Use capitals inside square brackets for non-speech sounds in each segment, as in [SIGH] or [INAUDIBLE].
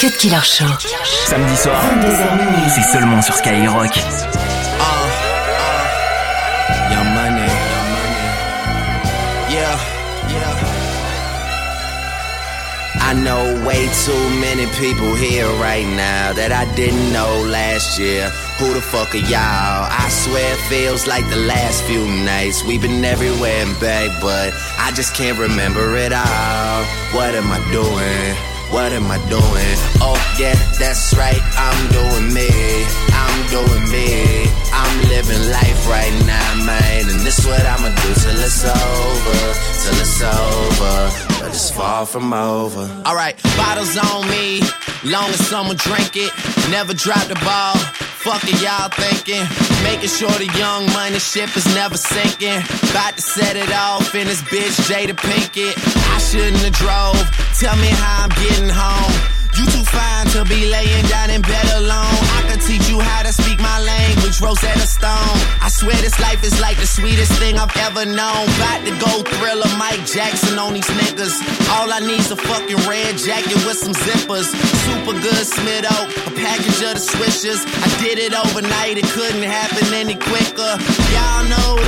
Cut Killer Show. Samedi soir, c'est seulement sur Skyrock. Ah, ah. Young money. Yeah, yeah. I know way too many people here right now that I didn't know last year. Who the fuck are y'all? I swear it feels like the last few nights. We've been everywhere and back, but I just can't remember it all. What am I doing? What am I doing? Oh yeah, that's right, I'm doing me. I'm doing me. I'm living life right now, man. And this what I'ma do till it's over. Till it's over. But it's far from over. Alright, bottles on me. Long as someone drink it. Never drop the ball. Fuck it, y'all thinking. Making sure the young money ship is never sinking. About to set it off in this bitch, Jada Pinkett. I shouldn't have drove. Tell me how I'm getting home. You too fine to be laying down in bed alone. I can teach you how to speak my language, Rosetta Stone. I swear this life is like the sweetest thing I've ever known. About to go thriller Mike Jackson on these niggas. All I need's a fucking red jacket with some zippers. Super good Smitto, a package of the swishers. I did it overnight, it couldn't happen any quicker. Y'all know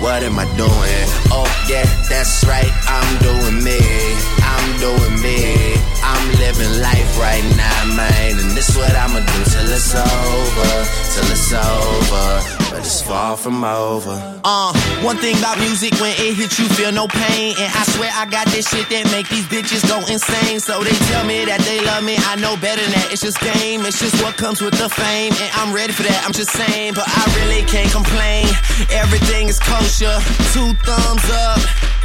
What am I doing? Oh yeah, that's right, I'm doing me. I'm doing me. I'm living life right now, man. And this what I'ma do till it's over. Till it's over. But it's far from over. Uh, one thing about music, when it hits you, feel no pain. And I swear I got this shit that make these bitches go insane. So they tell me that they love me. I know better than that. It's just game. It's just what comes with the fame. And I'm ready for that. I'm just saying, but I really can't complain. Everything is kosher. Two thumbs up.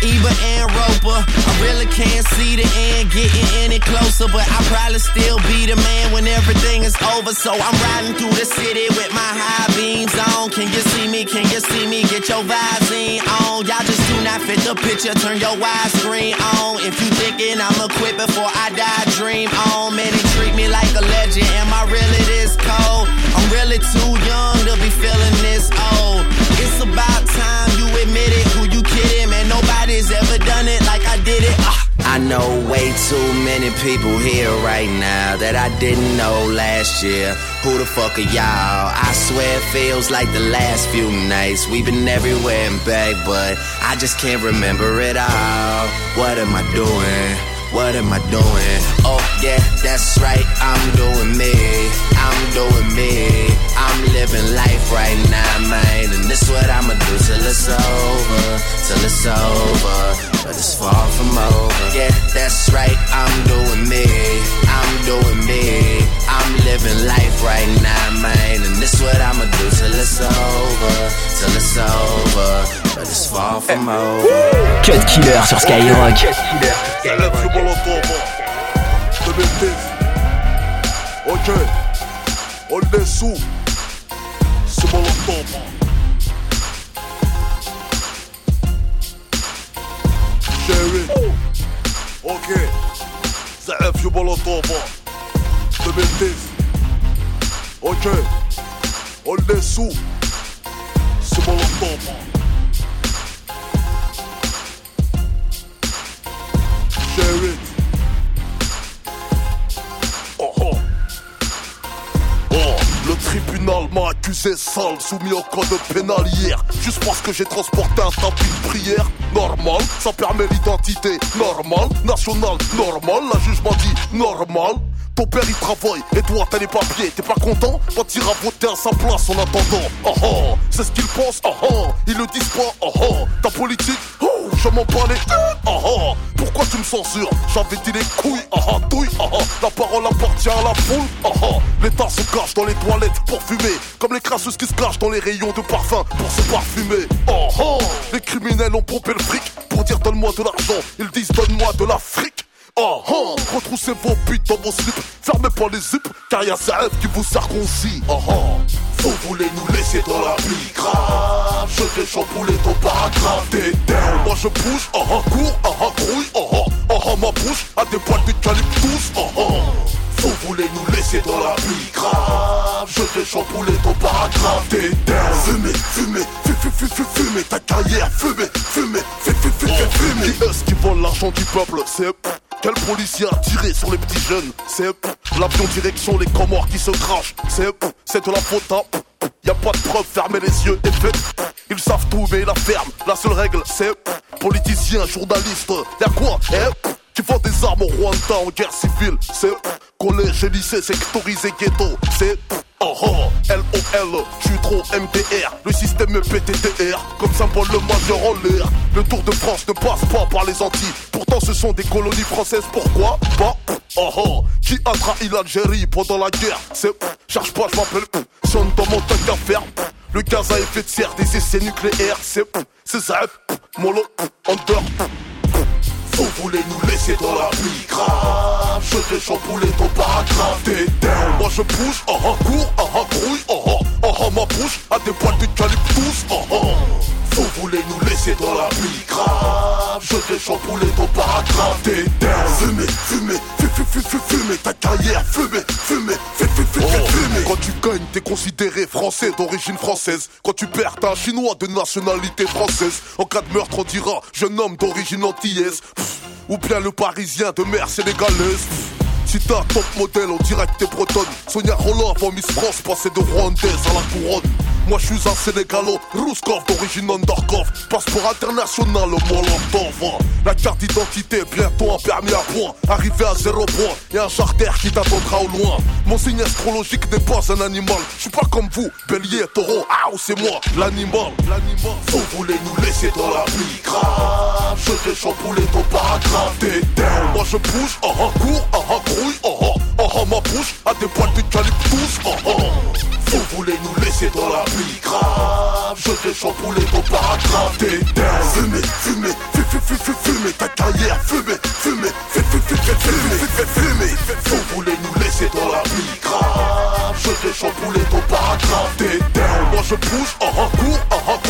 Ebert and Roeper. I really can't see the end getting any closer, but I probably still be the man when everything is over. So I'm riding through the city with my high beams on. Can you see me? Can you see me? Get your Visine on. Y'all just do not fit the picture. Turn your widescreen on. If you thinking I'ma quit before I die, dream on. Man, they treat me like a legend. Am I really this cold? I'm really too young to be feeling this old. It's about time you admit it. Who you people here right now that I didn't know last year. Who the fuck are y'all? I swear it feels like the last few nights. We've been everywhere and back, but I just can't remember it all. What am I doing? What am I doing? Oh yeah, that's right, I'm doing me. I'm doing me. I'm living life right now, man. And this what I'ma do till it's over. Till it's over. But it's far from over. Yeah, that's right, I'm doing me. I'm doing me. I'm living life right now, man. And this what I'ma do till it's over. Till it's over. But it's far from eh. over. Cut Killer sur Skyrock. C'est le plus bon autour, 2010. Ok. On est sous. C'est mon C'est un vieux bon autour, 2010. Ok. On est sous. C'est mon accusé sale, soumis au code pénal hier. Juste parce que j'ai transporté un tapis de prière. Normal, ça permet l'identité. Normal, national, normal. La juge m'a dit normal. Ton père il travaille et toi t'as les papiers, t'es pas content? Bah t'iras voter à sa place en attendant Oh oh, c'est ce qu'ils pensent, oh oh Ils le disent pas, oh oh Ta politique, oh, je m'en bats les Pourquoi tu me censures? J'avais dit les couilles, oh oh, douille, oh La parole appartient à la foule, oh L'État se cache dans les toilettes pour fumer. Comme les crasseuses qui se cachent dans les rayons de parfum pour se parfumer. Oh Les criminels ont pompé le fric pour dire donne-moi de l'argent. Ils disent donne-moi de l'Afrique Oh, oh, retrouve Poussez vos bites dans vos slips, fermez pas les zips, car y'a Zaev qui vous circoncis. Oh oh. Vous voulez nous laisser dans la vie. Grave. Je vais chambouler ton paragraphe. T'es down, moi je bouge, oh oh, cours, oh oh, grouille, oh oh, oh oh, ma bouche a des poils d'eucalyptus, oh oh. Vous voulez nous laisser dans la vie. Grave. Je vais chambouler ton paragraphe. T'es down Fumez, fumez, fumez, fumez. Ta carrière, fumez, fumez, fumez, fumez, fumez. Qui est-ce qui vole l'argent du peuple? C'est quel policier a tiré sur les petits jeunes? C'est l'avion direction les Comores qui se crachent. C'est c'est de la faute à y a pas de preuve, fermez les yeux et faites Ils savent tout mais la ferme. La seule règle c'est Politicien, journaliste Y'a quoi? Eh qui vend des armes au Rwanda en guerre civile. C'est collège et lycée sectorisé ghetto. C'est Oh oh, LOL, je suis trop MDR, comme symbole le majeur en l'air. Le Tour de France ne passe pas par les Antilles, pourtant ce sont des colonies françaises, pourquoi Bah, oh oh, qui a trahi l'Algérie pendant la guerre? C'est, cherche pas, je m'appelle, sonne dans mon tank d'affaires. Le gaz à effet de serre des essais nucléaires, c'est, c'est ça, mollo, under. Vous voulez nous laisser dans la vie? Grave. Je vais chambouler ton paragraphe Moi je bouge, oh oh, cours, considéré français d'origine française Quand tu perds, t'es un chinois de nationalité française En cas de meurtre, on dira jeune homme d'origine antillaise Ou bien le parisien de mère sénégalaise si t'as top modèle, on dirait que t'es bretonne. Sonia Roland avant Miss France, passé de Rwandaise à la couronne. Moi je suis un Sénégalo, Rouskov d'origine undercover Passeport international, le Molotov La carte d'identité, bientôt un permis à point. Arrivé à zéro point, y'a un charter qui t'attendra au loin. Mon signe astrologique n'est pas un animal. Je suis pas comme vous, bélier, taureau, ah c'est moi, l'animal. L'animal. Vous voulez nous laisser dans la vie grave Je vais chambouler ton paragraphe T'es moi je bouge, oh oh, cours, oh oh, grouille, oh Oh oh, ma bouche a des poils d'eucalyptus, oh oh Vous voulez nous laisser dans la vie grave Je vais chambouler ton paragraphe T'es down Fumez, fumez, fumez, fumez Ta carrière, fumez, fumez, fumez, fumez, fumez Vous voulez nous laisser dans la grave Je vais chambouler ton paragraphe T'es down Moi je bouge, oh oh, cours, oh oh,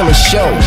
Killer Show.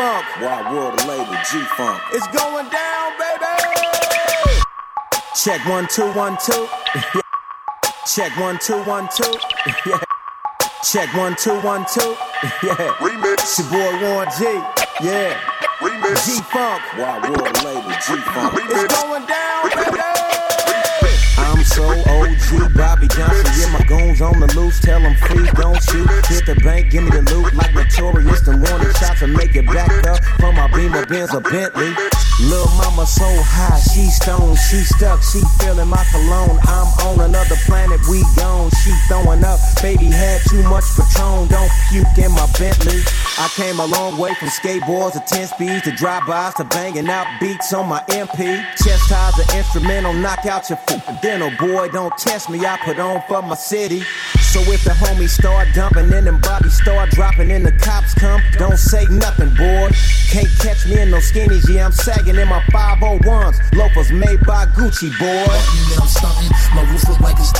Funk. Wild World label, G Funk. It's going down, baby. Check one, two, one, two. [LAUGHS] Check one, two, one, two. Yeah. [LAUGHS] Check one, two, one, two. [LAUGHS] Yeah. Remix. It's your boy Warren G. Yeah. Remix. G Funk. Wild World label, G Funk. It's going down, baby. I'm so OG, Bobby Johnson. Yeah, my goons on the loose. Tell them free, don't shoot. Hit the bank, give me the loot like notorious. Them warning shots to make it back up from my Beamer Benz or Bentley. Lil' mama so high, she stoned, she stuck, she feeling my cologne. I'm on another planet, we throwing up, baby had too much Patron, don't puke in my Bentley. I came a long way from skateboards to 10 speeds to drive-bys to banging out beats on my MP. Chest ties an instrumental, knock out your oh boy, don't test me, I put on for my city. So if the homies start dumping and them bodies start dropping and the cops come, don't say nothing, boy. Can't catch me in no skinnies, yeah, I'm sagging in my 501s. Loafers made by Gucci, boy. I'm stunting. My roof look like it's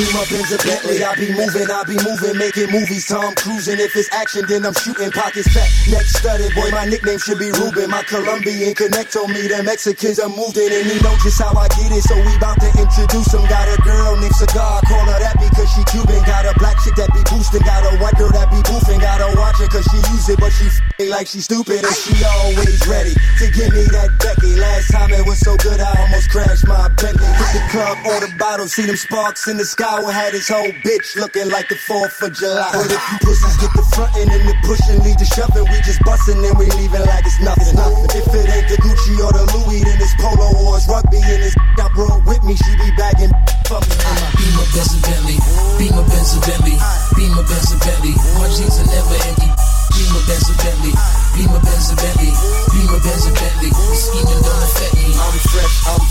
me. Whether be my Benz or Bentley, I be moving, I be moving, making movies. Tom cruising. If it's action, then I'm shooting. Pockets fat, neck studded. Boy, my nickname should be Ruben. My Colombian connect on me. The Mexicans are moved in, and he know just how I get it. So we bout to introduce him. Got a girl named Cigar, call her that because she Cuban. Got a black chick that be boosting. Got a white girl that be boofing. Got to watch her cause she use it, but she f- like she stupid. And she always ready to give me that Becky. Last time it was so good, I almost crashed my Bentley. The club, all the bottles, see them sparks in the sky. We had his whole bitch looking like the 4th of July. But if you pussies get the frontin' and the pushing, lead the shoving, we just bustin' and we leaving like it's nothing. If it ain't the Gucci or the Louis, then it's Polo or it's rugby and it's [LAUGHS] I brought with me, she be bagging. [LAUGHS] Fuck me. Benz, and Bentley. Beamer, Benz, and Bentley. Beamer, Benz, and Bentley. My jeans are never empty. Beamer, Benz, and Bentley. Beamer, Benz, and Bentley. Beamer, Benz, and Bentley. Scheming don't affect me. I'm fresh, I'm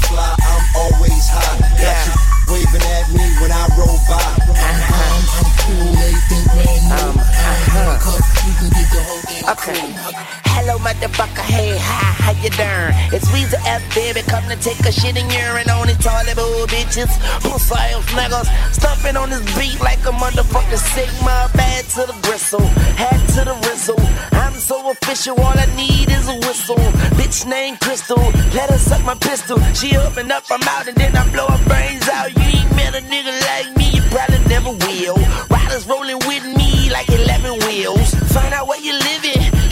Come to take a shit and urine on these toilet bowl bitches. Pussy ass niggas. Stumping on this beat like a motherfucking Sigma. Bad to the gristle. Hat to the rizzle. I'm so official. All I need is a whistle. Bitch named Crystal. Let her suck my pistol. She open up, I'm out, and then I blow her brains out. You ain't met a nigga like me. You probably never will. Riders rolling with me like 11 wheels. Find out where you living.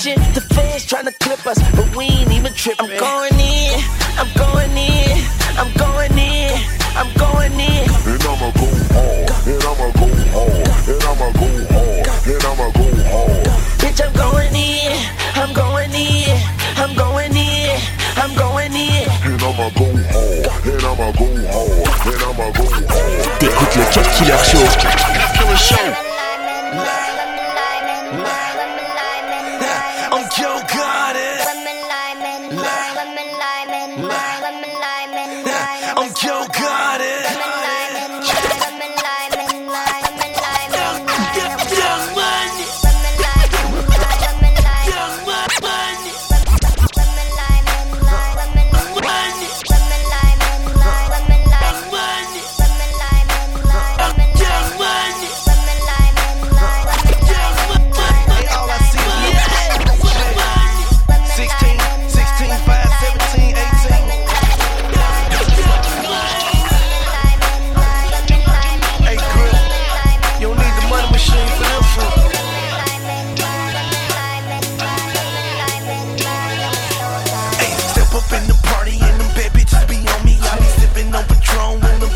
Kill the kitchen. The fans trying to clip us, but we ain't even tripping. I'm going in. I'm going in. I'm going in. I'm going in. And I'ma go hard. And I'ma go hard. And I'ma go hard. And I'ma go hard. Bitch, I'm going in. I'm going in. I'm going in. I'm going in. And I'ma go hard. And I'ma go hard. And I'ma go hard. T'écoutes le Cut Killer Show. I'm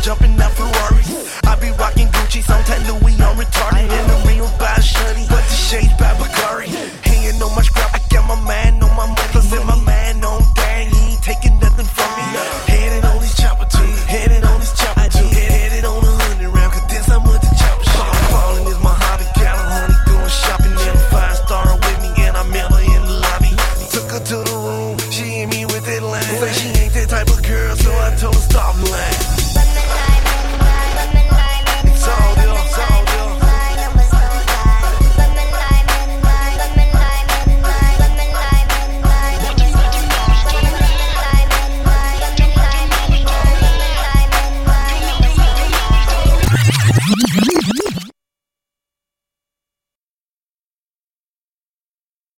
jumping up.